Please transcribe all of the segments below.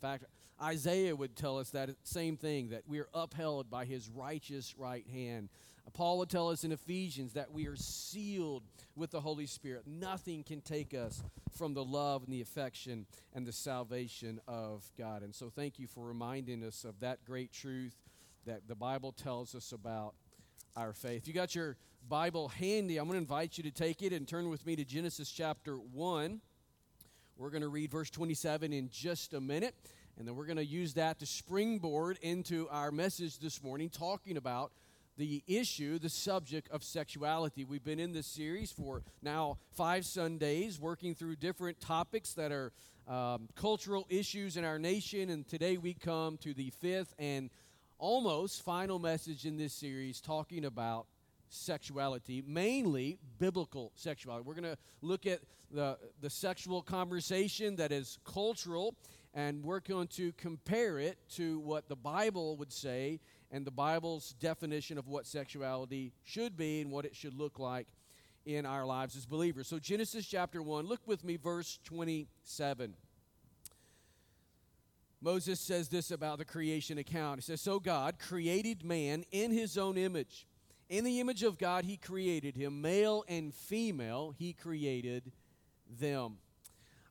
fact, Isaiah would tell us that same thing that we are upheld by his righteous right hand. Paul would tell us in Ephesians that we are sealed with the Holy Spirit. Nothing can take us from the love and the affection and the salvation of God. And so, thank you for reminding us of that great truth that the Bible tells us about our faith. You got your Bible handy. I'm going to invite you to take it and turn with me to Genesis chapter 1. We're going to read verse 27 in just a minute, and then we're going to use that to springboard into our message this morning, talking about the issue, the subject of sexuality. We've been in this series for now five Sundays, working through different topics that are um, cultural issues in our nation, and today we come to the fifth and almost final message in this series talking about sexuality, mainly biblical sexuality. We're going to look at the, the sexual conversation that is cultural, and we're going to compare it to what the Bible would say and the Bible's definition of what sexuality should be and what it should look like in our lives as believers. So, Genesis chapter 1, look with me, verse 27. Moses says this about the creation account. He says, So God created man in his own image. In the image of God, he created him. Male and female, he created them.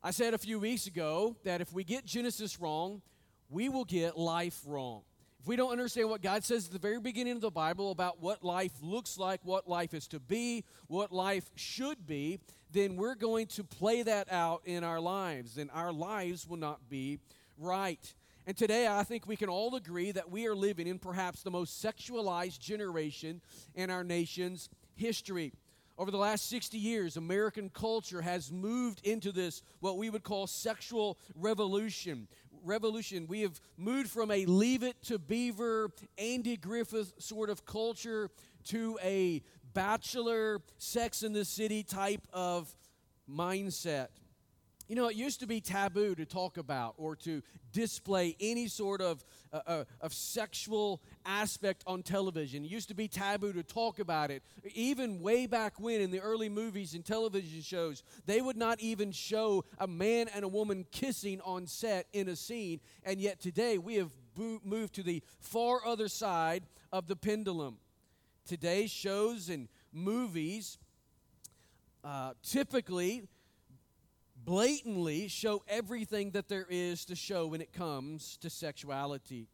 I said a few weeks ago that if we get Genesis wrong, we will get life wrong. If we don't understand what God says at the very beginning of the Bible about what life looks like, what life is to be, what life should be, then we're going to play that out in our lives, and our lives will not be right. And today, I think we can all agree that we are living in perhaps the most sexualized generation in our nation's history. Over the last 60 years, American culture has moved into this, what we would call sexual revolution. Revolution. We have moved from a leave it to beaver, Andy Griffith sort of culture to a bachelor, sex in the city type of mindset. You know, it used to be taboo to talk about or to display any sort of, uh, uh, of sexual aspect on television. It used to be taboo to talk about it. Even way back when, in the early movies and television shows, they would not even show a man and a woman kissing on set in a scene. And yet today, we have moved to the far other side of the pendulum. Today's shows and movies uh, typically blatantly show everything that there is to show when it comes to sexuality.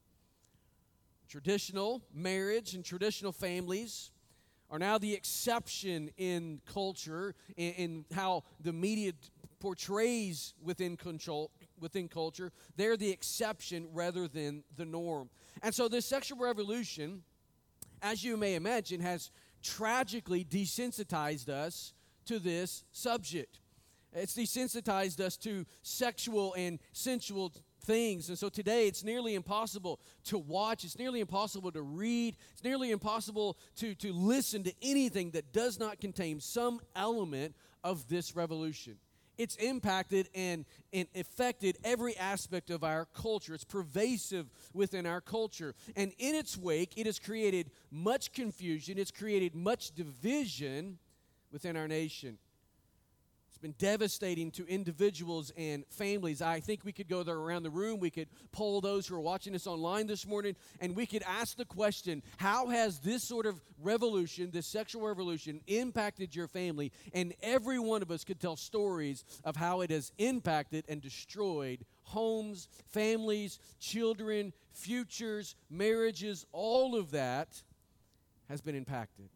Traditional marriage and traditional families are now the exception in culture, in, in how the media portrays within control, within culture. They're the exception rather than the norm. And so, this sexual revolution, as you may imagine, has tragically desensitized us to this subject. It's desensitized us to sexual and sensual things. And so today it's nearly impossible to watch, it's nearly impossible to read, it's nearly impossible to, to listen to anything that does not contain some element of this revolution. It's impacted and, and affected every aspect of our culture. It's pervasive within our culture. And in its wake, it has created much confusion, it's created much division within our nation. Been devastating to individuals and families. I think we could go there around the room. We could poll those who are watching us online this morning, and we could ask the question How has this sort of revolution, this sexual revolution, impacted your family? And every one of us could tell stories of how it has impacted and destroyed homes, families, children, futures, marriages, all of that has been impacted.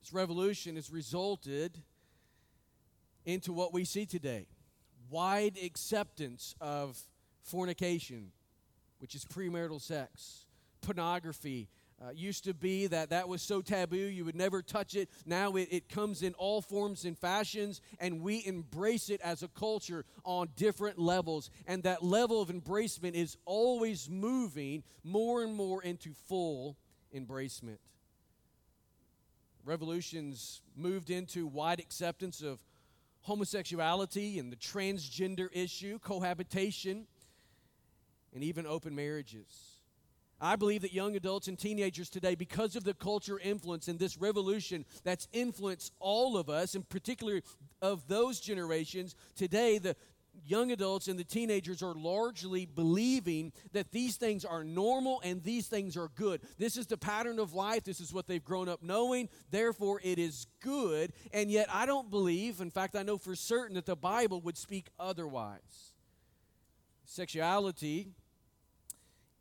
This revolution has resulted into what we see today wide acceptance of fornication, which is premarital sex, pornography. Uh, used to be that that was so taboo you would never touch it. Now it, it comes in all forms and fashions, and we embrace it as a culture on different levels. And that level of embracement is always moving more and more into full embracement. Revolutions moved into wide acceptance of homosexuality and the transgender issue, cohabitation, and even open marriages. I believe that young adults and teenagers today, because of the culture influence and this revolution that's influenced all of us, and particularly of those generations, today the young adults and the teenagers are largely believing that these things are normal and these things are good. This is the pattern of life. This is what they've grown up knowing. Therefore, it is good. And yet, I don't believe, in fact, I know for certain that the Bible would speak otherwise. Sexuality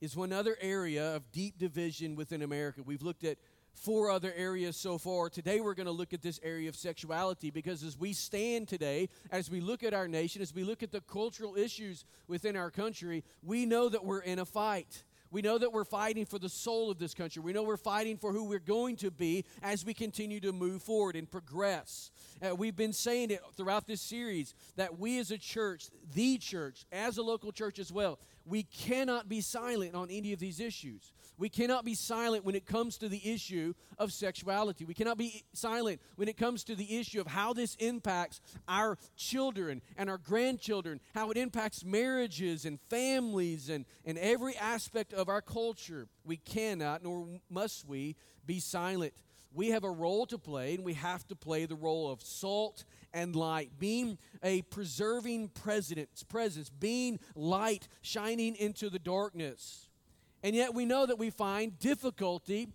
is one other area of deep division within America. We've looked at four other areas so far. Today we're going to look at this area of sexuality because as we stand today, as we look at our nation, as we look at the cultural issues within our country, we know that we're in a fight. We know that we're fighting for the soul of this country. We know we're fighting for who we're going to be as we continue to move forward and progress. Uh, we've been saying it throughout this series that we as a church, the church, as a local church as well, we cannot be silent on any of these issues. We cannot be silent when it comes to the issue of sexuality. We cannot be silent when it comes to the issue of how this impacts our children and our grandchildren, how it impacts marriages and families and, and every aspect of our culture. We cannot, nor must we, be silent. We have a role to play, and we have to play the role of salt and light, being a preserving presence, presence, being light shining into the darkness. And yet we know that we find difficulty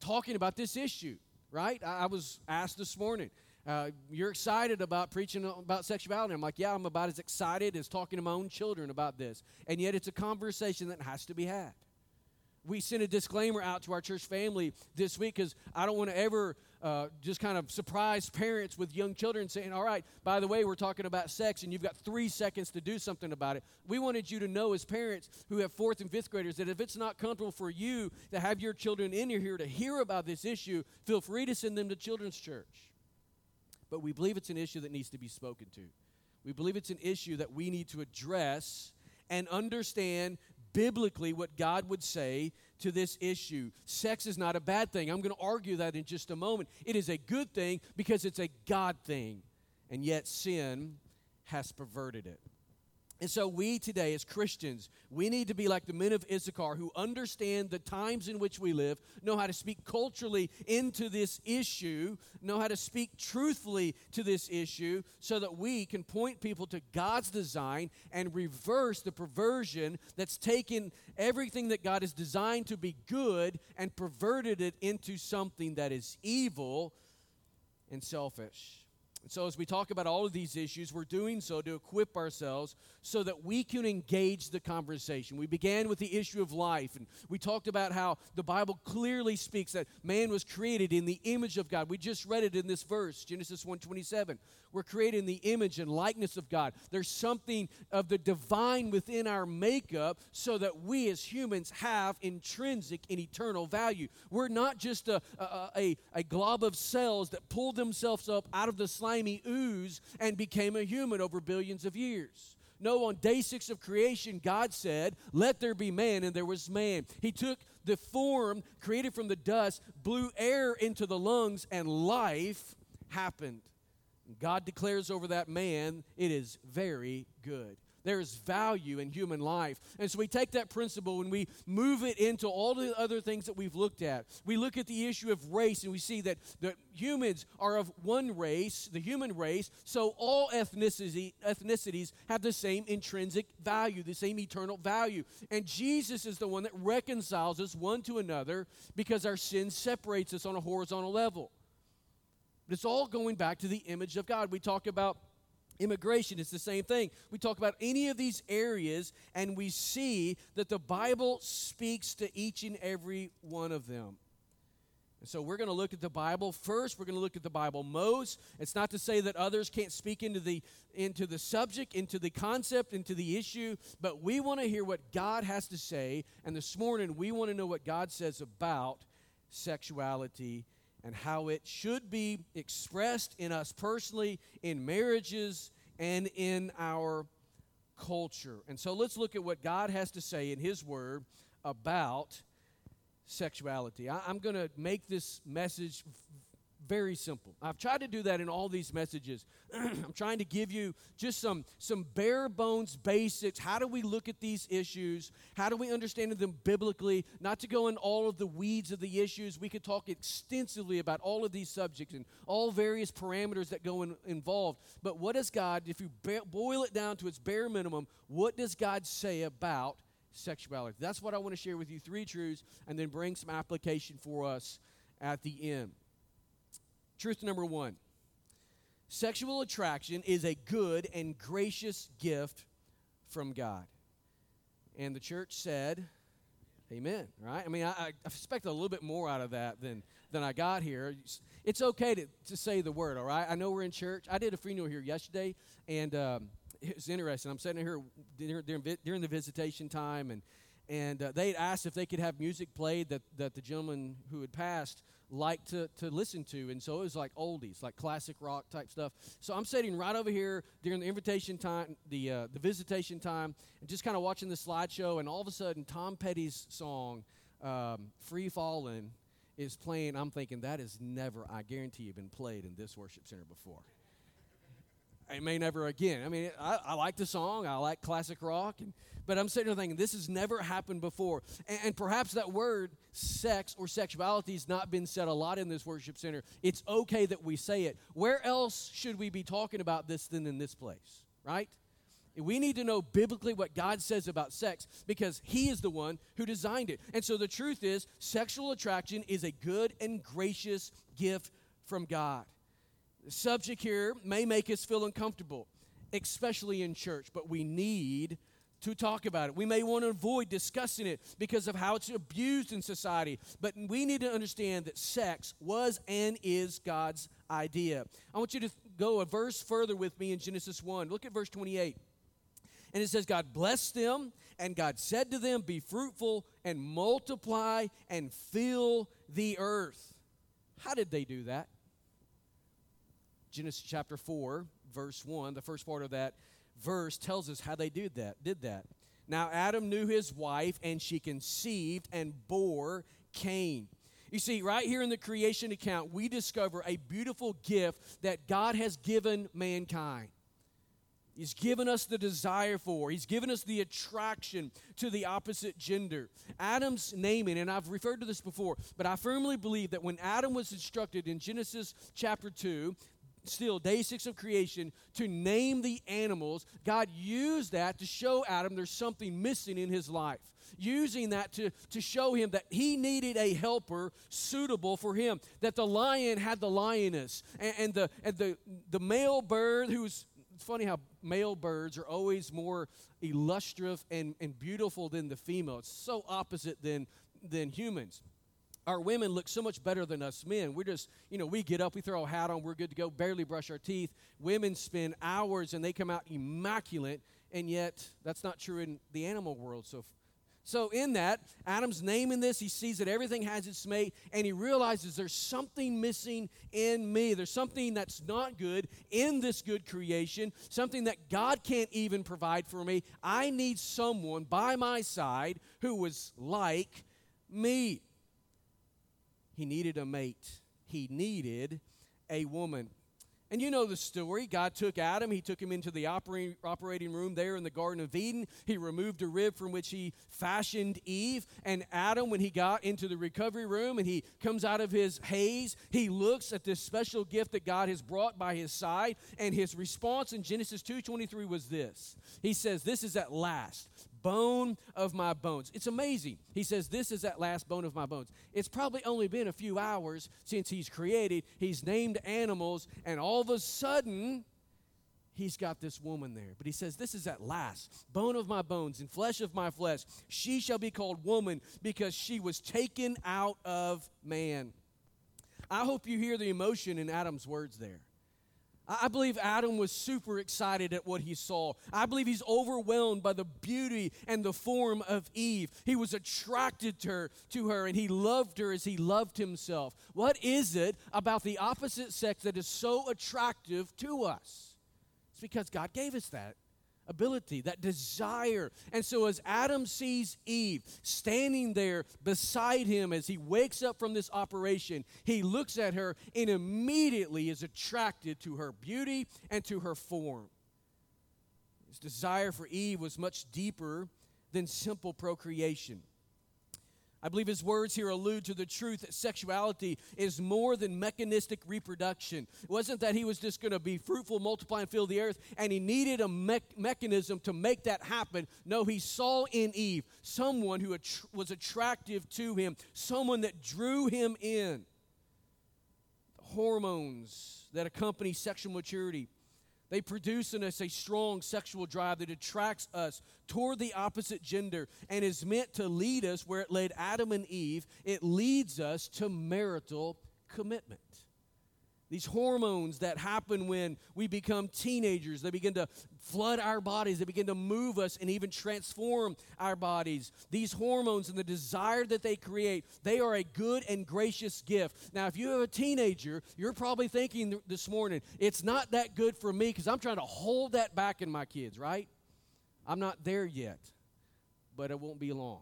talking about this issue, right? I, was asked this morning, uh, you're excited about preaching about sexuality. I'm like, yeah, I'm about as excited as talking to my own children about this. And yet it's a conversation that has to be had. We sent a disclaimer out to our church family this week because I don't want to ever uh, just kind of surprise parents with young children saying, All right, by the way, we're talking about sex and you've got three seconds to do something about it. We wanted you to know, as parents who have fourth and fifth graders, that if it's not comfortable for you to have your children in here to hear about this issue, feel free to send them to children's church. But we believe it's an issue that needs to be spoken to. We believe it's an issue that we need to address and understand biblically what God would say to this issue. Sex is not a bad thing. I'm going to argue that in just a moment. It is a good thing because it's a God thing, and yet sin has perverted it. And so, we today, as Christians, we need to be like the men of Issachar who understand the times in which we live, know how to speak culturally into this issue, know how to speak truthfully to this issue, so that we can point people to God's design and reverse the perversion that's taken everything that God has designed to be good and perverted it into something that is evil and selfish. So, as we talk about all of these issues, we're doing so to equip ourselves so that we can engage the conversation. We began with the issue of life, and we talked about how the Bible clearly speaks that man was created in the image of God. We just read it in this verse, Genesis 1:27. We're created in the image and likeness of God. There's something of the divine within our makeup so that we as humans have intrinsic and eternal value. We're not just a, a, a, a glob of cells that pulled themselves up out of the slimy ooze and became a human over billions of years. No, on day six of creation, God said, Let there be man, and there was man. He took the form created from the dust, blew air into the lungs, and life happened. God declares over that man, It is very good. There is value in human life. And so we take that principle and we move it into all the other things that we've looked at. We look at the issue of race and we see that the humans are of one race, the human race, so all ethnicity, ethnicities have the same intrinsic value, the same eternal value. And Jesus is the one that reconciles us one to another because our sin separates us on a horizontal level. But it's all going back to the image of God. We talk about immigration, it's the same thing. We talk about any of these areas, and we see that the Bible speaks to each and every one of them. And so we're going to look at the Bible first. We're going to look at the Bible most. It's not to say that others can't speak into the into the subject, into the concept, into the issue, but we want to hear what God has to say. And this morning we want to know what God says about sexuality and how it should be expressed in us personally, in marriages, and in our culture. And so let's look at what God has to say in His Word about sexuality. I, am going to make this message very simple. I've tried to do that in all these messages. I'm trying to give you just some, some bare bones basics. How do we look at these issues? How do we understand them biblically? Not to go in all of the weeds of the issues. We could talk extensively about all of these subjects and all various parameters that go in, involved. But what does God, if you boil it down to its bare minimum, what does God say about sexuality? That's what I want to share with you three truths and then bring some application for us at the end. Truth number one sexual attraction is a good and gracious gift from God. And the church said, Amen, right? I mean, I, I expect a little bit more out of that than, than I got here. It's okay to, to say the word, all right? I know we're in church. I did a funeral here yesterday, and um, it was interesting. I'm sitting here during, during the visitation time, and, and uh, they asked if they could have music played that, that the gentleman who had passed like to, to listen to. And so it was like oldies, like classic rock type stuff. So I'm sitting right over here during the invitation time, the, uh, the visitation time, and just kind of watching the slideshow. And all of a sudden, Tom Petty's song, um, Free Fallin', is playing. I'm thinking, that has never, I guarantee you, been played in this worship center before. It may never again. I mean, I, I like the song, I like classic rock, and but I'm sitting there thinking, this has never happened before. And, and, perhaps that word, sex or sexuality, has not been said a lot in this worship center. It's okay that we say it. Where else should we be talking about this than in this place, right? We need to know biblically what God says about sex because He is the one who designed it. And so the truth is, sexual attraction is a good and gracious gift from God. The subject here may make us feel uncomfortable, especially in church, but we need to talk about it. We may want to avoid discussing it because of how it's abused in society, but we need to understand that sex was and is God's idea. I want you to go a verse further with me in Genesis 1. Look at verse 28. And it says, God blessed them, and God said to them, Be fruitful and multiply and fill the earth. How did they do that? Genesis chapter 4, verse 1, the first part of that verse tells us how they did that. Did that. Now Adam knew his wife, and she conceived and bore Cain. You see, right here in the creation account, we discover a beautiful gift that God has given mankind. He's given us the desire for, He's given us the attraction to the opposite gender. Adam's naming, and I've referred to this before, but I firmly believe that when Adam was instructed in Genesis chapter 2 still, day six of creation, to name the animals, God used that to show Adam there's something missing in his life. Using that to, to show him that he needed a helper suitable for him. That the lion had the lioness, and, and the, and the, the male bird, who's it's funny how male birds are always more illustrative and, and beautiful than the female. It's so opposite than, than humans our women look so much better than us men. We're just, you know, we get up, we throw a hat on, we're good to go, barely brush our teeth. Women spend hours and they come out immaculate, and yet that's not true in the animal world. So, so in that, Adam's naming this, he sees that everything has its mate, and he realizes there's something missing in me. There's something that's not good in this good creation, something that God can't even provide for me. I need someone by my side who was like me. He needed a mate, he needed a woman. And you know the story. God took Adam, he took him into the operating room there in the Garden of Eden. He removed a rib from which he fashioned Eve. And Adam, when he got into the recovery room and he comes out of his haze, he looks at this special gift that God has brought by his side. And his response in Genesis 2.23 was this. He says, This is at last bone of my bones. It's amazing. He says, This is that last bone of my bones. It's probably only been a few hours since he's created, he's named animals, and all of a sudden, he's got this woman there. But he says, This is at last, bone of my bones and flesh of my flesh. She shall be called woman because she was taken out of man. I hope you hear the emotion in Adam's words there. I believe Adam was super excited at what he saw. I believe he's overwhelmed by the beauty and the form of Eve. He was attracted to her, to her and he loved her as he loved himself. What is it about the opposite sex that is so attractive to us? It's because God gave us that ability, that desire. And so, as Adam sees Eve standing there beside him as he wakes up from this operation, he looks at her and immediately is attracted to her beauty and to her form. His desire for Eve was much deeper than simple procreation. I believe his words here allude to the truth that sexuality is more than mechanistic reproduction. It wasn't that he was just going to be fruitful, multiply, and fill the earth, and he needed a me- mechanism to make that happen. No, he saw in Eve someone who att- was attractive to him, someone that drew him in. The hormones that accompany sexual maturity they produce in us a strong sexual drive that attracts us toward the opposite gender and is meant to lead us where it led Adam and Eve. It leads us to marital commitment. These hormones that happen when we become teenagers, they begin to flood our bodies, they begin to move us and even transform our bodies. These hormones and the desire that they create, they are a good and gracious gift. Now, if you have a teenager, you're probably thinking this morning, it's not that good for me because I'm trying to hold that back in my kids, right? I'm not there yet, but it won't be long.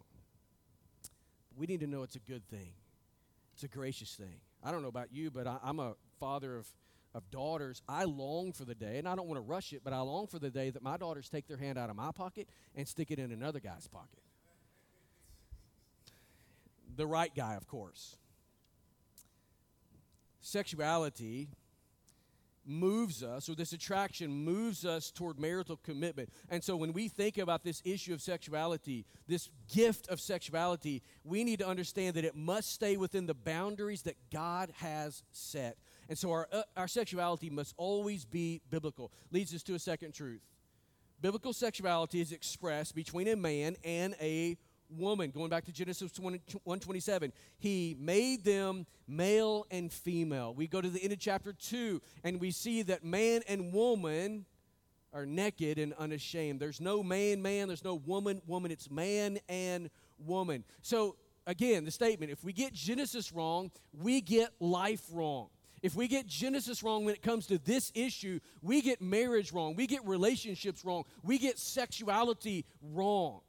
We need to know it's a good thing, it's a gracious thing. I don't know about you, but I, am a father of, of daughters, I long for the day, and I don't want to rush it, but I long for the day that my daughters take their hand out of my pocket and stick it in another guy's pocket. The right guy, of course. Sexuality moves us, or this attraction moves us toward marital commitment. And so when we think about this issue of sexuality, this gift of sexuality, we need to understand that it must stay within the boundaries that God has set. And so our, uh, our sexuality must always be biblical. Leads us to a second truth. Biblical sexuality is expressed between a man and a woman. Going back to Genesis 127, he made them male and female. We go to the end of chapter 2 and we see that man and woman are naked and unashamed. There's no man, man, there's no woman, woman. It's man and woman. So, again, the statement if we get Genesis wrong, we get life wrong. If we get Genesis wrong when it comes to this issue, we get marriage wrong, we get relationships wrong, we get sexuality wrong.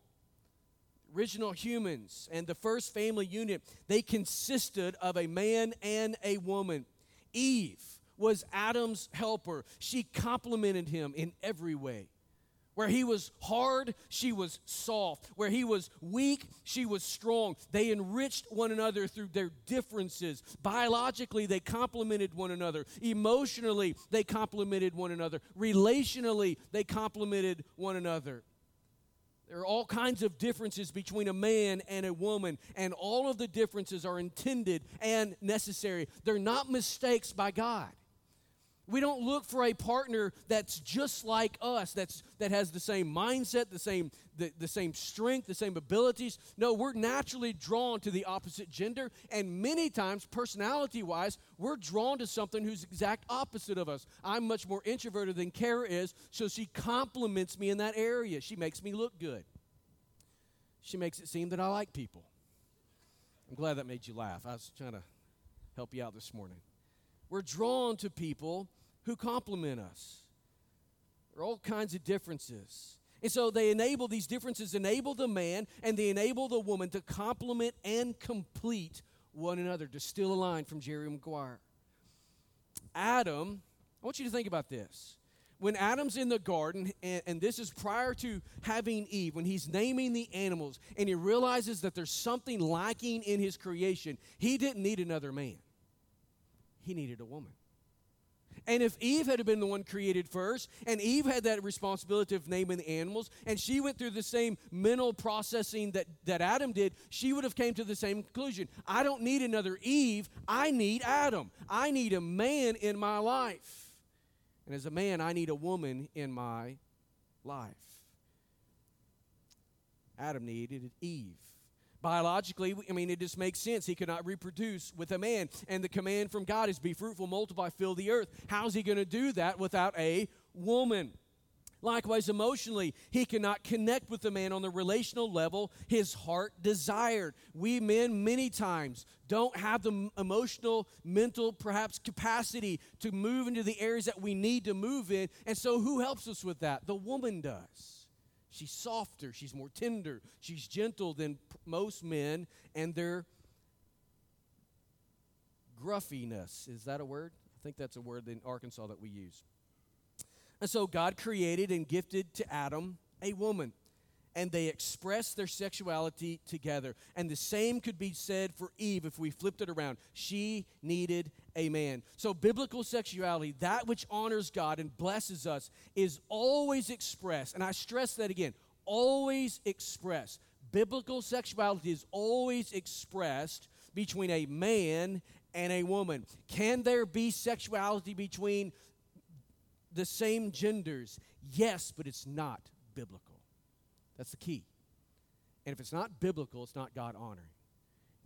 Original humans and the first family unit, they consisted of a man and a woman. Eve was Adam's helper. She complemented him in every way. Where he was hard, she was soft. Where he was weak, she was strong. They enriched one another through their differences. Biologically, they complemented one another. Emotionally, they complemented one another. Relationally, they complemented one another. There are all kinds of differences between a man and a woman, and all of the differences are intended and necessary. They're not mistakes by God. We don't look for a partner that's just like us, that's, that has the same mindset, the same, the, the same strength, the same abilities. No, we're naturally drawn to the opposite gender, and many times, personality wise, we're drawn to something who's exact opposite of us. I'm much more introverted than Kara is, so she complements me in that area. She makes me look good. She makes it seem that I like people. I'm glad that made you laugh. I was trying to help you out this morning. We're drawn to people who complement us. There are all kinds of differences. And so they enable these differences, enable the man and they enable the woman to complement and complete one another. To steal a line from Jerry Maguire. Adam, I want you to think about this. When Adam's in the garden, and, and this is prior to having Eve, when he's naming the animals and he realizes that there's something lacking in his creation, he didn't need another man, he needed a woman. And if Eve had been the one created first, and Eve had that responsibility of naming the animals, and she went through the same mental processing that, that Adam did, she would have came to the same conclusion. I don't need another Eve. I need Adam. I need a man in my life. And as a man, I need a woman in my life. Adam needed Eve. Biologically, I mean, it just makes sense. He could not reproduce with a man. And the command from God is be fruitful, multiply, fill the earth. How's he going to do that without a woman? Likewise, emotionally, he cannot connect with the man on the relational level his heart desired. We men, many times, don't have the emotional, mental, perhaps capacity to move into the areas that we need to move in. And so, who helps us with that? The woman does. She's softer, she's more tender, she's gentle than most men, and their gruffiness is that a word? I think that's a word in Arkansas that we use. And so God created and gifted to Adam a woman, and they expressed their sexuality together. And the same could be said for Eve if we flipped it around. She needed a man. So, biblical sexuality, that which honors God and blesses us, is always expressed. And I stress that again always expressed. Biblical sexuality is always expressed between a man and a woman. Can there be sexuality between the same genders? Yes, but it's not biblical. That's the key. And if it's not biblical, it's not God honoring.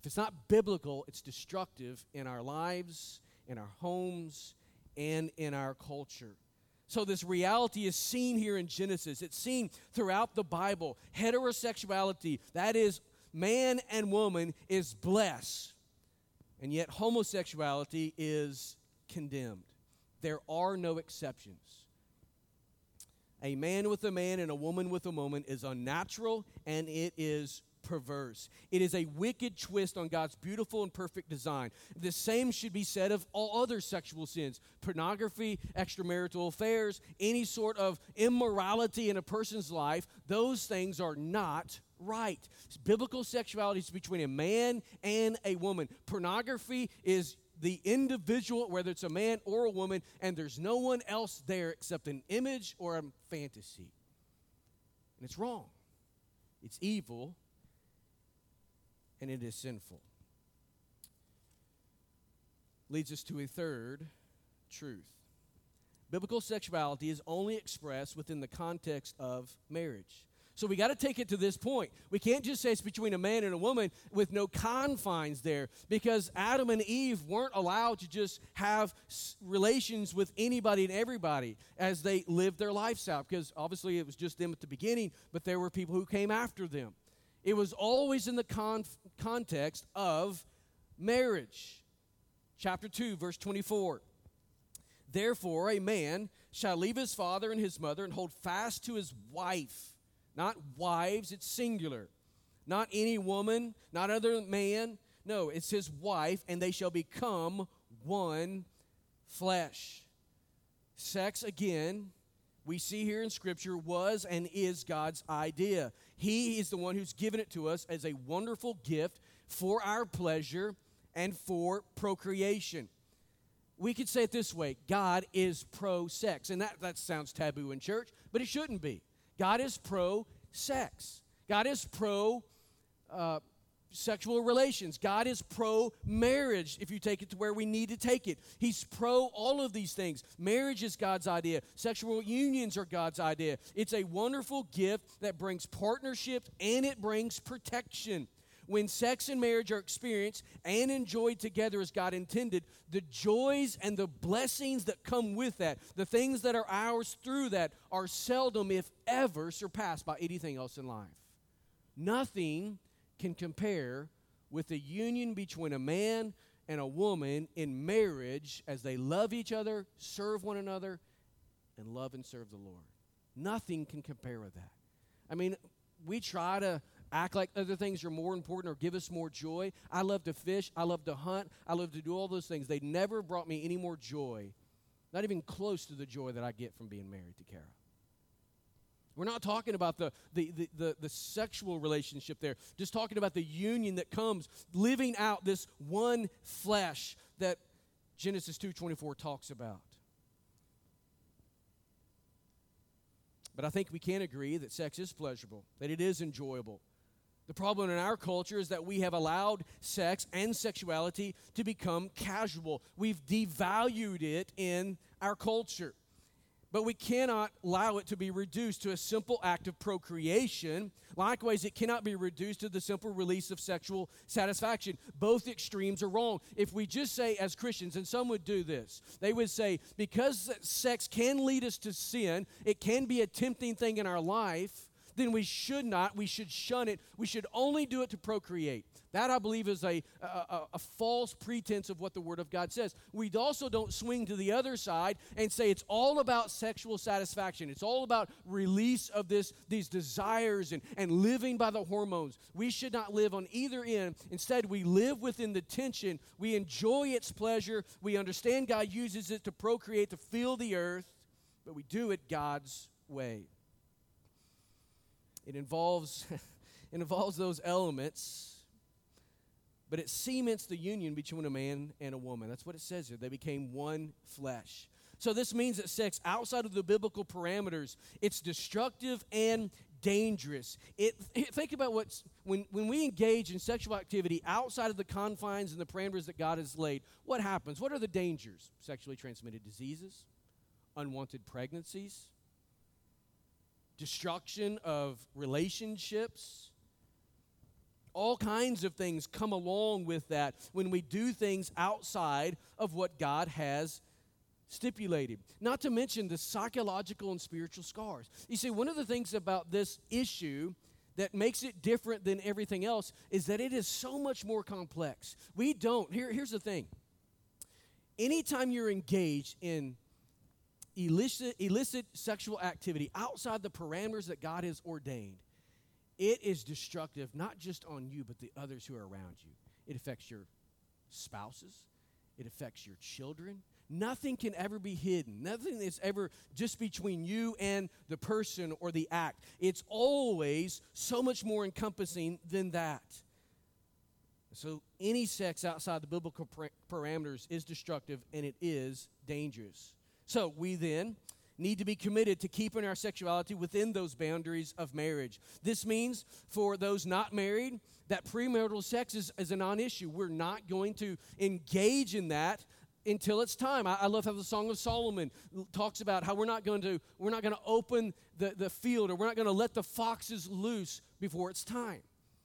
If it's not biblical, it's destructive in our lives, in our homes, and in our culture. So, this reality is seen here in Genesis. It's seen throughout the Bible. Heterosexuality, that is, man and woman, is blessed. And yet, homosexuality is condemned. There are no exceptions. A man with a man and a woman with a woman is unnatural and it is perverse. It is a wicked twist on God's beautiful and perfect design. The same should be said of all other sexual sins pornography, extramarital affairs, any sort of immorality in a person's life. Those things are not right. Biblical sexuality is between a man and a woman. Pornography is the individual, whether it's a man or a woman, and there's no one else there except an image or a fantasy. And it's wrong, it's evil, and it is sinful. Leads us to a third truth. Biblical sexuality is only expressed within the context of marriage. So we got to take it to this point. We can't just say it's between a man and a woman with no confines there because Adam and Eve weren't allowed to just have relations with anybody and everybody as they lived their lives out because obviously it was just them at the beginning, but there were people who came after them. It was always in the con- context of marriage. Chapter 2, verse 24. Therefore, a man shall leave his father and his mother and hold fast to his wife not wives, it's singular. Not any woman, not other man. No, it's his wife, and they shall become one flesh. Sex, again, we see here in Scripture, was and is God's idea. He is the one who's given it to us as a wonderful gift for our pleasure and for procreation. We could say it this way God is pro sex. And that, that sounds taboo in church, but it shouldn't be. God is pro sex. God is pro uh, sexual relations. God is pro marriage, if you take it to where we need to take it. He's pro all of these things. Marriage is God's idea, sexual unions are God's idea. It's a wonderful gift that brings partnership and it brings protection. When sex and marriage are experienced and enjoyed together as God intended, the joys and the blessings that come with that, the things that are ours through that, are seldom, if ever, surpassed by anything else in life. Nothing can compare with the union between a man and a woman in marriage as they love each other, serve one another, and love and serve the Lord. Nothing can compare with that. I mean, we try to act like other things are more important or give us more joy. I love to fish. I love to hunt. I love to do all those things. They never brought me any more joy, not even close to the joy that I get from being married to Kara. We're not talking about the, the, the, the, the sexual relationship there, just talking about the union that comes living out this one flesh that Genesis 2.24 talks about. But I think we can agree that sex is pleasurable, that it is enjoyable, the problem in our culture is that we have allowed sex and sexuality to become casual. We've devalued it in our culture. But we cannot allow it to be reduced to a simple act of procreation. Likewise, it cannot be reduced to the simple release of sexual satisfaction. Both extremes are wrong. If we just say, as Christians, and some would do this, they would say, because sex can lead us to sin, it can be a tempting thing in our life, then we should not, we should shun it. We should only do it to procreate. That, I believe, is a, a, a, false pretense of what the Word of God says. We also don't swing to the other side and say it's all about sexual satisfaction. It's all about release of this, these desires and, and living by the hormones. We should not live on either end. Instead, we live within the tension. We enjoy its pleasure. We understand God uses it to procreate, to fill the earth, but we do it God's way. It involves, it involves those elements but it cements the union between a man and a woman. That's what it says here. They became one flesh. So this means that sex outside of the biblical parameters, it's destructive and dangerous. It, think about what's when, when we engage in sexual activity outside of the confines and the parameters that God has laid, what happens? What are the dangers? Sexually transmitted diseases, unwanted pregnancies, destruction of relationships, all kinds of things come along with that when we do things outside of what God has stipulated. Not to mention the psychological and spiritual scars. You see, one of the things about this issue that makes it different than everything else is that it is so much more complex. We don't, here, here's the thing. Anytime you're engaged in illicit, illicit sexual activity outside the parameters that God has ordained, it is destructive not just on you, but the others who are around you. It affects your spouses, it affects your children. Nothing can ever be hidden. Nothing is ever just between you and the person or the act. It's always so much more encompassing than that. So, any sex outside the biblical parameters is destructive and it is dangerous. So, we then need to be committed to keeping our sexuality within those boundaries of marriage. This means for those not married, that premarital sex is, is a non issue. We're not going to engage in that until it's time. I, love how the Song of Solomon talks about how we're not going to we're not going to open the, the field or we're not going to let the foxes loose before it's time.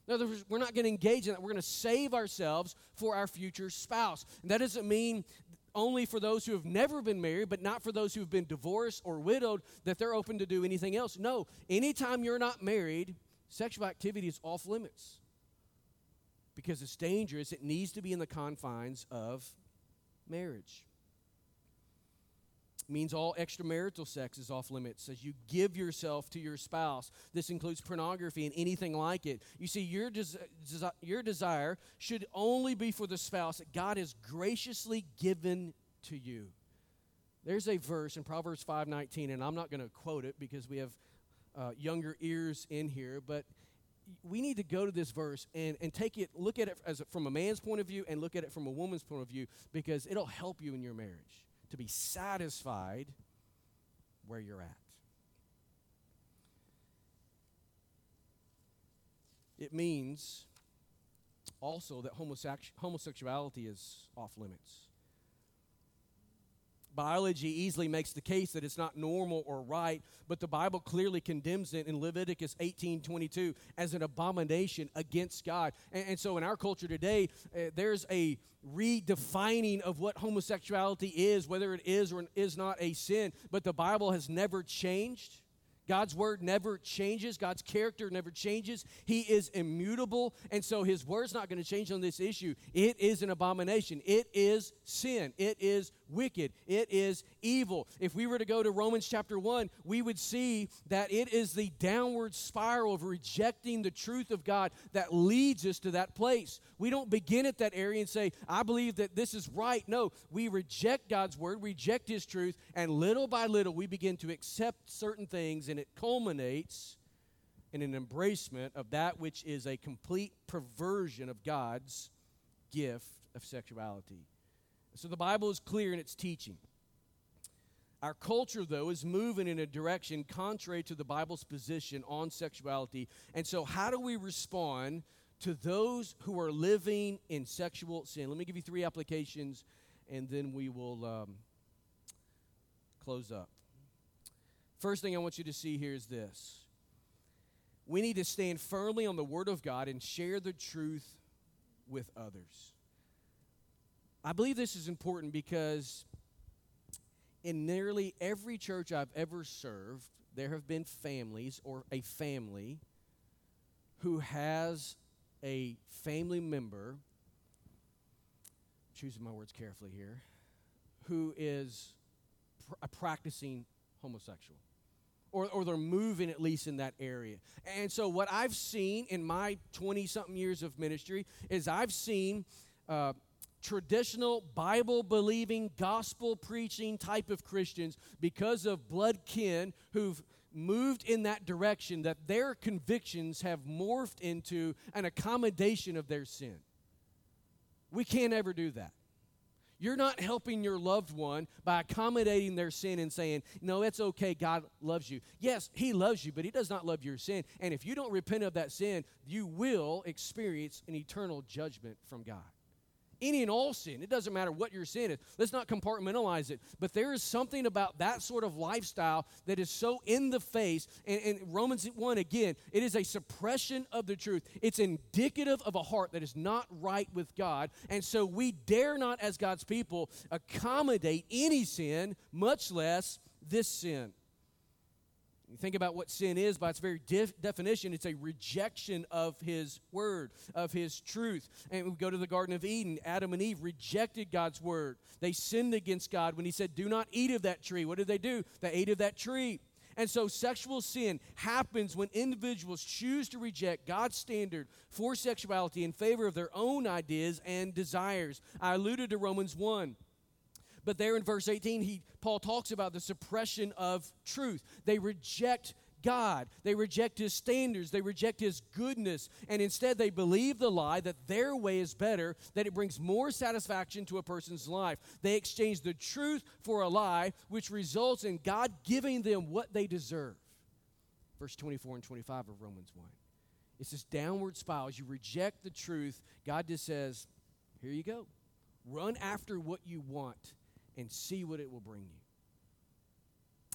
In other words, we're not going to engage in that. We're going to save ourselves for our future spouse. And that doesn't mean only for those who have never been married, but not for those who have been divorced or widowed, that they're open to do anything else. No, anytime you're not married, sexual activity is off limits because it's dangerous. It needs to be in the confines of marriage. Means all extramarital sex is off limits as you give yourself to your spouse. This includes pornography and anything like it. You see, your, des- your desire should only be for the spouse that God has graciously given to you. There's a verse in Proverbs 5:19, and I'm not going to quote it because we have uh, younger ears in here, but we need to go to this verse and, and take it, look at it as a, from a man's point of view and look at it from a woman's point of view because it'll help you in your marriage to be satisfied where you're at. It means also that homosexuality is off limits. Biology easily makes the case that it's not normal or right, but the Bible clearly condemns it in Leviticus 18:22 as an abomination against God. And, and, so in our culture today, uh, there's a redefining of what homosexuality is, whether it is or is not a sin, but the Bible has never changed. God's word never changes. God's character never changes. He is immutable. And so his word's not going to change on this issue. It is an abomination. It is sin. It is wicked. It is evil. If we were to go to Romans chapter 1, we would see that it is the downward spiral of rejecting the truth of God that leads us to that place. We don't begin at that area and say, I believe that this is right. No, we reject God's word, reject his truth, and little by little we begin to accept certain things, and it culminates in an embracement of that which is a complete perversion of God's gift of sexuality. So the Bible is clear in its teaching. Our culture, though, is moving in a direction contrary to the Bible's position on sexuality. And so, how do we respond to those who are living in sexual sin? Let me give you three applications, and then we will um, close up. First thing I want you to see here is this we need to stand firmly on the Word of God and share the truth with others. I believe this is important because in nearly every church I've ever served, there have been families or a family who has a family member, choosing my words carefully here, who is pr- a practicing homosexual. Or, or they're moving at least in that area. And so, what I've seen in my 20 something years of ministry is I've seen uh, traditional Bible believing, gospel preaching type of Christians because of blood kin who've moved in that direction that their convictions have morphed into an accommodation of their sin. We can't ever do that. You're not helping your loved one by accommodating their sin and saying, No, it's okay. God loves you. Yes, He loves you, but He does not love your sin. And if you don't repent of that sin, you will experience an eternal judgment from God any and all sin. It doesn't matter what your sin is. Let's not compartmentalize it. But there is something about that sort of lifestyle that is so in the face. And, and, Romans 1, again, it is a suppression of the truth. It's indicative of a heart that is not right with God. And so we dare not, as God's people, accommodate any sin, much less this sin. Think about what sin is by its very def- definition, it's a rejection of His word, of His truth. And we go to the Garden of Eden. Adam and Eve rejected God's word. They sinned against God when He said, Do not eat of that tree. What did they do? They ate of that tree. And so sexual sin happens when individuals choose to reject God's standard for sexuality in favor of their own ideas and desires. I alluded to Romans 1. But there in verse 18, he, Paul talks about the suppression of truth. They reject God. They reject his standards. They reject his goodness. And instead, they believe the lie that their way is better, that it brings more satisfaction to a person's life. They exchange the truth for a lie, which results in God giving them what they deserve. Verse 24 and 25 of Romans 1. It's this downward spiral. As you reject the truth, God just says, Here you go. Run after what you want and see what it will bring you.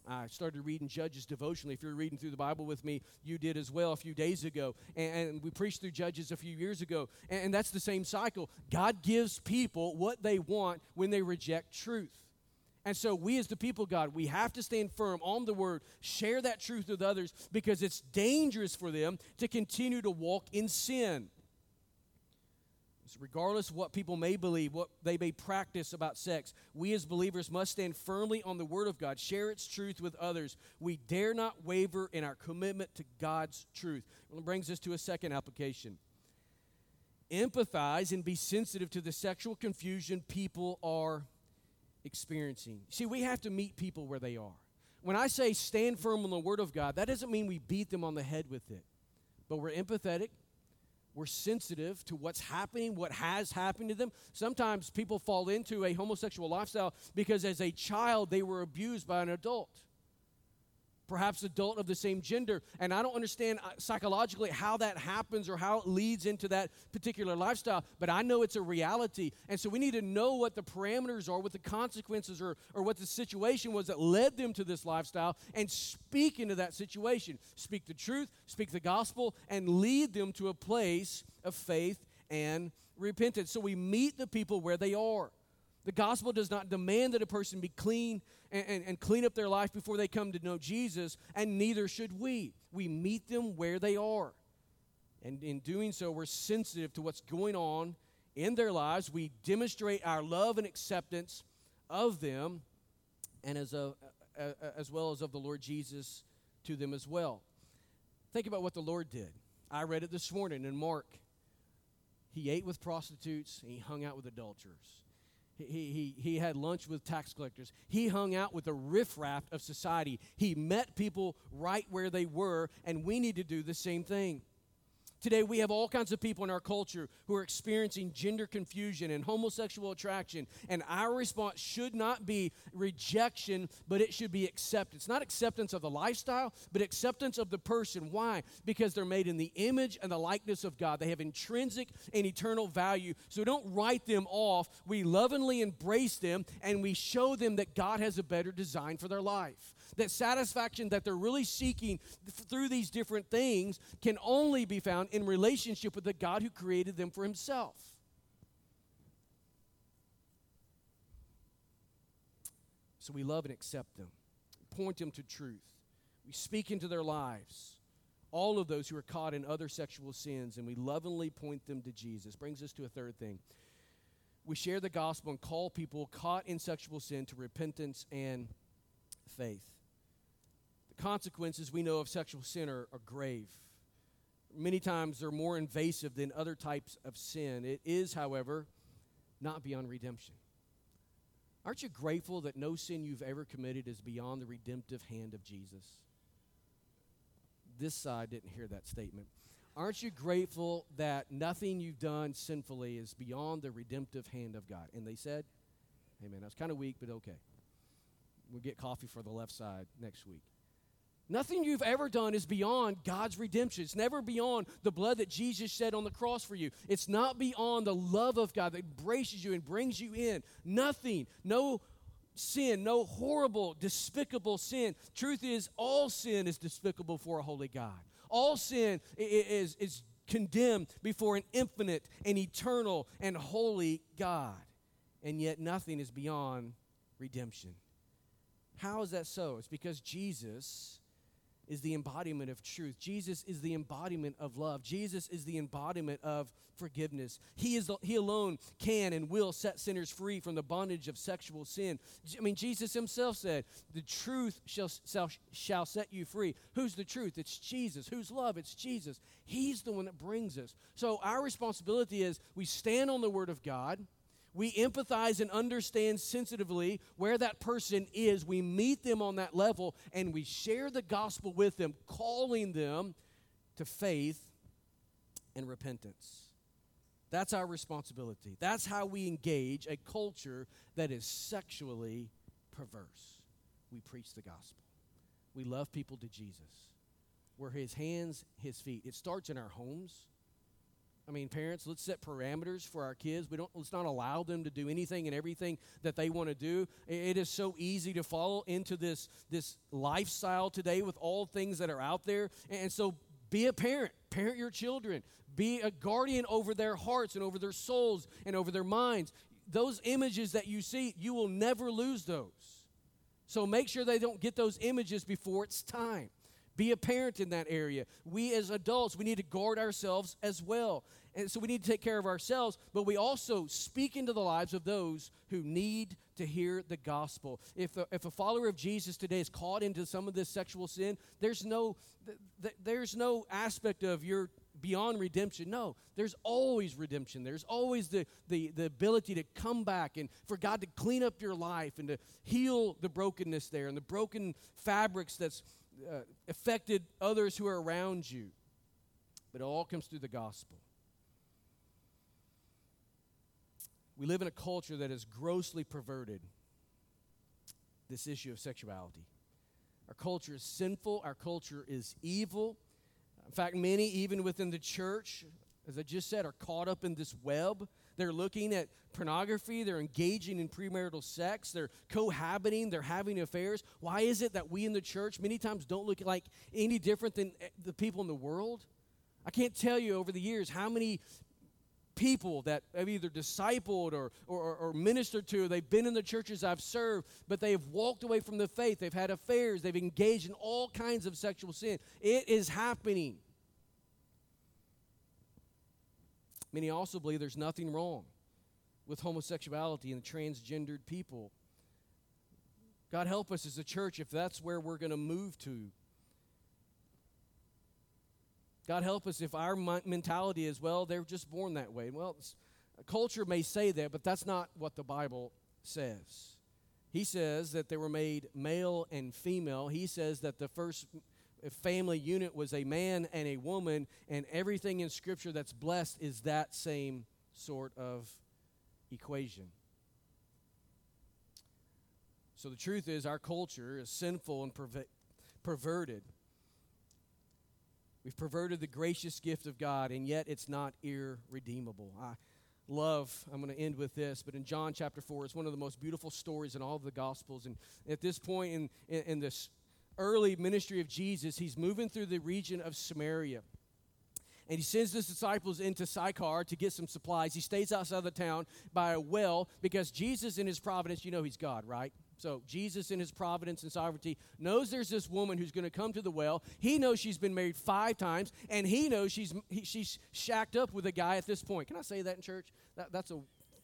I started reading Judges devotionally. If you're reading through the Bible with me, you did as well a few days ago. And, we preached through Judges a few years ago. And, that's the same cycle. God gives people what they want when they reject truth. And so, we as the people, God, we have to stand firm on the word, share that truth with others because it's dangerous for them to continue to walk in sin regardless of what people may believe, what they may practice about sex, we as believers must stand firmly on the Word of God, share its truth with others. We dare not waver in our commitment to God's truth. Well, it brings us to a second application. Empathize and be sensitive to the sexual confusion people are experiencing. See, we have to meet people where they are. When I say stand firm on the Word of God, that doesn't mean we beat them on the head with it, but we're empathetic we're sensitive to what's happening, what has happened to them. Sometimes people fall into a homosexual lifestyle because as a child they were abused by an adult perhaps adult of the same gender. And I don't understand uh, psychologically how that happens or how it leads into that particular lifestyle, but I know it's a reality. And so we need to know what the parameters are, what the consequences are, or what the situation was that led them to this lifestyle, and speak into that situation. Speak the truth, speak the gospel, and lead them to a place of faith and repentance. So we meet the people where they are. The gospel does not demand that a person be clean and, and, and, clean up their life before they come to know Jesus, and neither should we. We meet them where they are. And in doing so, we're sensitive to what's going on in their lives. We demonstrate our love and acceptance of them, and as, a, as well as of the Lord Jesus to them as well. Think about what the Lord did. I read it this morning in Mark. He ate with prostitutes, and he hung out with adulterers. He, he, he had lunch with tax collectors. He hung out with the riffraff of society. He met people right where they were, and we need to do the same thing. Today, we have all kinds of people in our culture who are experiencing gender confusion and homosexual attraction, and our response should not be rejection, but it should be acceptance. Not acceptance of the lifestyle, but acceptance of the person. Why? Because they're made in the image and the likeness of God. They have intrinsic and eternal value. So don't write them off. We lovingly embrace them, and we show them that God has a better design for their life. That satisfaction that they're really seeking through these different things can only be found in relationship with the God who created them for himself. So we love and accept them, point them to truth. We speak into their lives. All of those who are caught in other sexual sins, and we lovingly point them to Jesus. Brings us to a third thing. We share the gospel and call people caught in sexual sin to repentance and faith. The consequences we know of sexual sin are, are grave. Many times they're more invasive than other types of sin. It is, however, not beyond redemption. Aren't you grateful that no sin you've ever committed is beyond the redemptive hand of Jesus? This side didn't hear that statement. Aren't you grateful that nothing you've done sinfully is beyond the redemptive hand of God? And they said, Amen. That's kind of weak, but okay. We'll get coffee for the left side next week. Nothing you've ever done is beyond God's redemption. It's never beyond the blood that Jesus shed on the cross for you. It's not beyond the love of God that embraces you and brings you in. Nothing, no sin, no horrible, despicable sin. Truth is, all sin is despicable for a holy God. All sin is, is condemned before an infinite and eternal and holy God. And yet, nothing is beyond redemption. How is that so? It's because Jesus is the embodiment of truth. Jesus is the embodiment of love. Jesus is the embodiment of forgiveness. He is the, he alone can and will set sinners free from the bondage of sexual sin. I mean Jesus himself said, "The truth shall, shall shall set you free." Who's the truth? It's Jesus. Who's love? It's Jesus. He's the one that brings us. So our responsibility is we stand on the word of God we empathize and understand sensitively where that person is. We meet them on that level and we share the gospel with them, calling them to faith and repentance. That's our responsibility. That's how we engage a culture that is sexually perverse. We preach the gospel. We love people to Jesus. We're his hands, his feet. It starts in our homes. I mean, parents, let's set parameters for our kids. We don't let's not allow them to do anything and everything that they want to do. It is so easy to fall into this this lifestyle today with all things that are out there. And so be a parent, parent your children. Be a guardian over their hearts and over their souls and over their minds. Those images that you see, you will never lose those. So make sure they don't get those images before it's time. Be a parent in that area. We as adults, we need to guard ourselves as well. And so we need to take care of ourselves, but we also speak into the lives of those who need to hear the gospel. If a, if a follower of Jesus today is caught into some of this sexual sin, there's no, th- th- there's no aspect of your beyond redemption. No, there's always redemption. There's always the, the, the ability to come back and for God to clean up your life and to heal the brokenness there and the broken fabrics that's uh, affected others who are around you. But it all comes through the gospel. We live in a culture that has grossly perverted this issue of sexuality. Our culture is sinful, our culture is evil. In fact, many, even within the church, as I just said, are caught up in this web they're looking at pornography. They're engaging in premarital sex. They're cohabiting. They're having affairs. Why is it that we in the church many times don't look like any different than eh, the people in the world? I can't tell you over the years how many people that have either discipled or, or, or, ministered to, they've been in the churches I've served, but they have walked away from the faith. They've had affairs. They've engaged in all kinds of sexual sin. It is happening. Many also believe there's nothing wrong with homosexuality and transgendered people. God help us as a church if that's where we're going to move to. God help us if our mentality is, well, they're just born that way. Well, culture may say that, but that's not what the Bible says. He says that they were made male and female. He says that the first family unit was a man and a woman, and everything in Scripture that's blessed is that same sort of equation. So the truth is, our culture is sinful and perverted. We've perverted the gracious gift of God, and yet it's not irredeemable. I love, I'm going to end with this, but in John chapter 4, it's one of the most beautiful stories in all of the Gospels. And at this point in, in, in this early ministry of Jesus, he's moving through the region of Samaria. And he sends his disciples into Sychar to get some supplies. He stays outside the town by a well because Jesus, in his providence, you know he's God, right? So Jesus, in his providence and sovereignty, knows there's this woman who's going to come to the well. He knows she's been married five times, and he knows she's he, she's shacked up with a guy at this point. Can I say that in church? That, that's a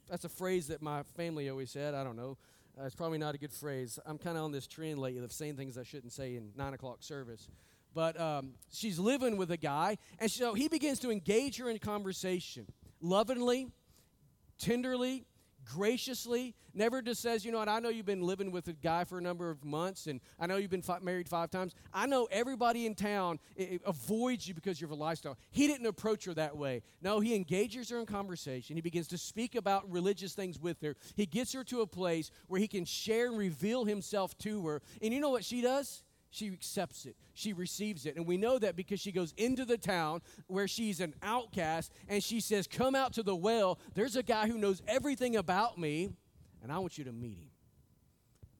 that's a phrase that my family always said. I don't know. Uh, it's probably not a good phrase. I'm kind of on this trend lately of saying things I shouldn't say in nine o'clock service but um, she's living with a guy. And so he begins to engage her in conversation lovingly, tenderly, graciously. Never just says, you know what, I know you've been living with a guy for a number of months, and I know you've been fi- married five times. I know everybody in town it, it avoids you because of your lifestyle. He didn't approach her that way. No, he engages her in conversation. He begins to speak about religious things with her. He gets her to a place where he can share and reveal himself to her. And you know what she does? She accepts it. She receives it. And we know that because she goes into the town where she's an outcast and she says, Come out to the well. There's a guy who knows everything about me, and I want you to meet him.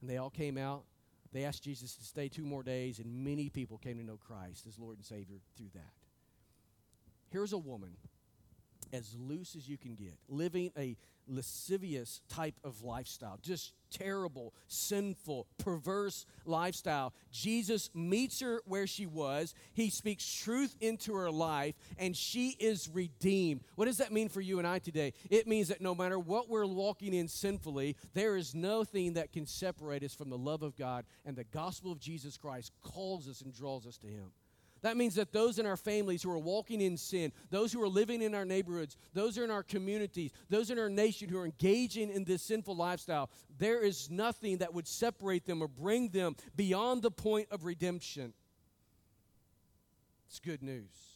And they all came out. They asked Jesus to stay two more days, and many people came to know Christ as Lord and Savior through that. Here's a woman as loose as you can get, living a lascivious type of lifestyle, just terrible, sinful, perverse lifestyle. Jesus meets her where she was. He speaks truth into her life, and she is redeemed. What does that mean for you and I today? It means that no matter what we're walking in sinfully, there is nothing that can separate us from the love of God, and the gospel of Jesus Christ calls us and draws us to Him. That means that those in our families who are walking in sin, those who are living in our neighborhoods, those are in our communities, those in our nation who are engaging in this sinful lifestyle, there is nothing that would separate them or bring them beyond the point of redemption. It's good news.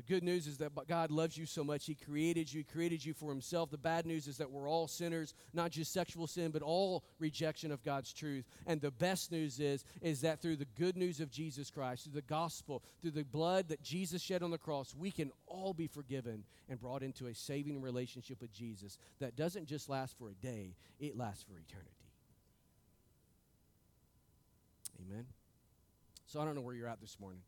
The good news is that God loves you so much. He created you, He created you for Himself. The bad news is that we're all sinners, not just sexual sin, but all rejection of God's truth. And the best news is, is that through the good news of Jesus Christ, through the gospel, through the blood that Jesus shed on the cross, we can all be forgiven and brought into a saving relationship with Jesus that doesn't just last for a day, it lasts for eternity. Amen. So I don't know where you're at this morning.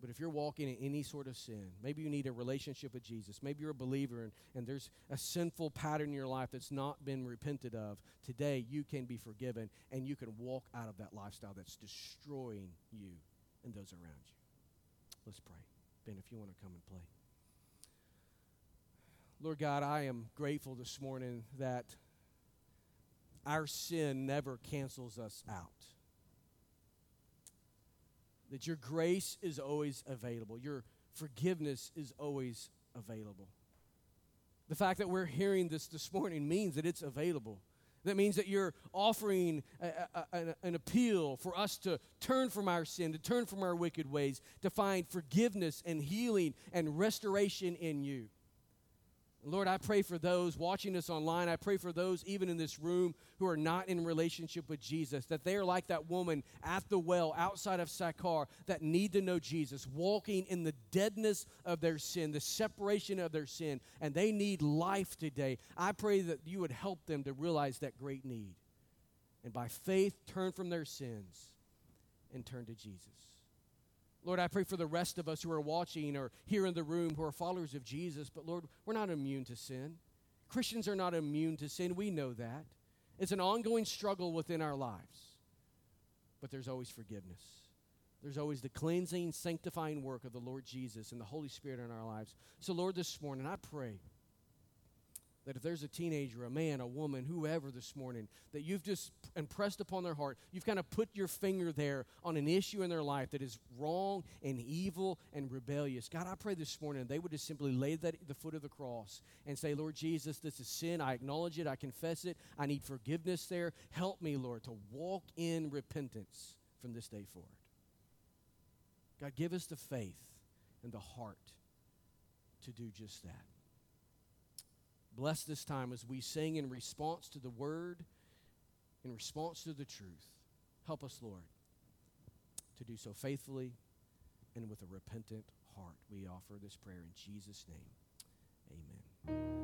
But if you're walking in any sort of sin, maybe you need a relationship with Jesus, maybe you're a believer and, and there's a sinful pattern in your life that's not been repented of, today you can be forgiven and you can walk out of that lifestyle that's destroying you and those around you. Let's pray. Ben, if you want to come and play. Lord God, I am grateful this morning that our sin never cancels us out that your grace is always available, your forgiveness is always available. The fact that we're hearing this this morning means that it's available. That means that you're offering a, a, an appeal for us to turn from our sin, to turn from our wicked ways, to find forgiveness and healing and restoration in you. Lord, I pray for those watching us online. I pray for those even in this room who are not in relationship with Jesus, that they are like that woman at the well outside of Sychar that need to know Jesus, walking in the deadness of their sin, the separation of their sin, and they need life today. I pray that you would help them to realize that great need. And by faith, turn from their sins and turn to Jesus. Lord, I pray for the rest of us who are watching or here in the room who are followers of Jesus, but Lord, we're not immune to sin. Christians are not immune to sin. We know that. It's an ongoing struggle within our lives. But there's always forgiveness. There's always the cleansing, sanctifying work of the Lord Jesus and the Holy Spirit in our lives. So, Lord, this morning, I pray that if there's a teenager, a man, a woman, whoever this morning, that you've just impressed upon their heart, you've kind of put your finger there on an issue in their life that is wrong and evil and rebellious. God, I pray this morning they would just simply lay that at the foot of the cross and say, Lord Jesus, this is sin. I acknowledge it. I confess it. I need forgiveness there. Help me, Lord, to walk in repentance from this day forward. God, give us the faith and the heart to do just that. Bless this time as we sing in response to the word, in response to the truth. Help us, Lord, to do so faithfully and with a repentant heart. We offer this prayer in Jesus' name. Amen.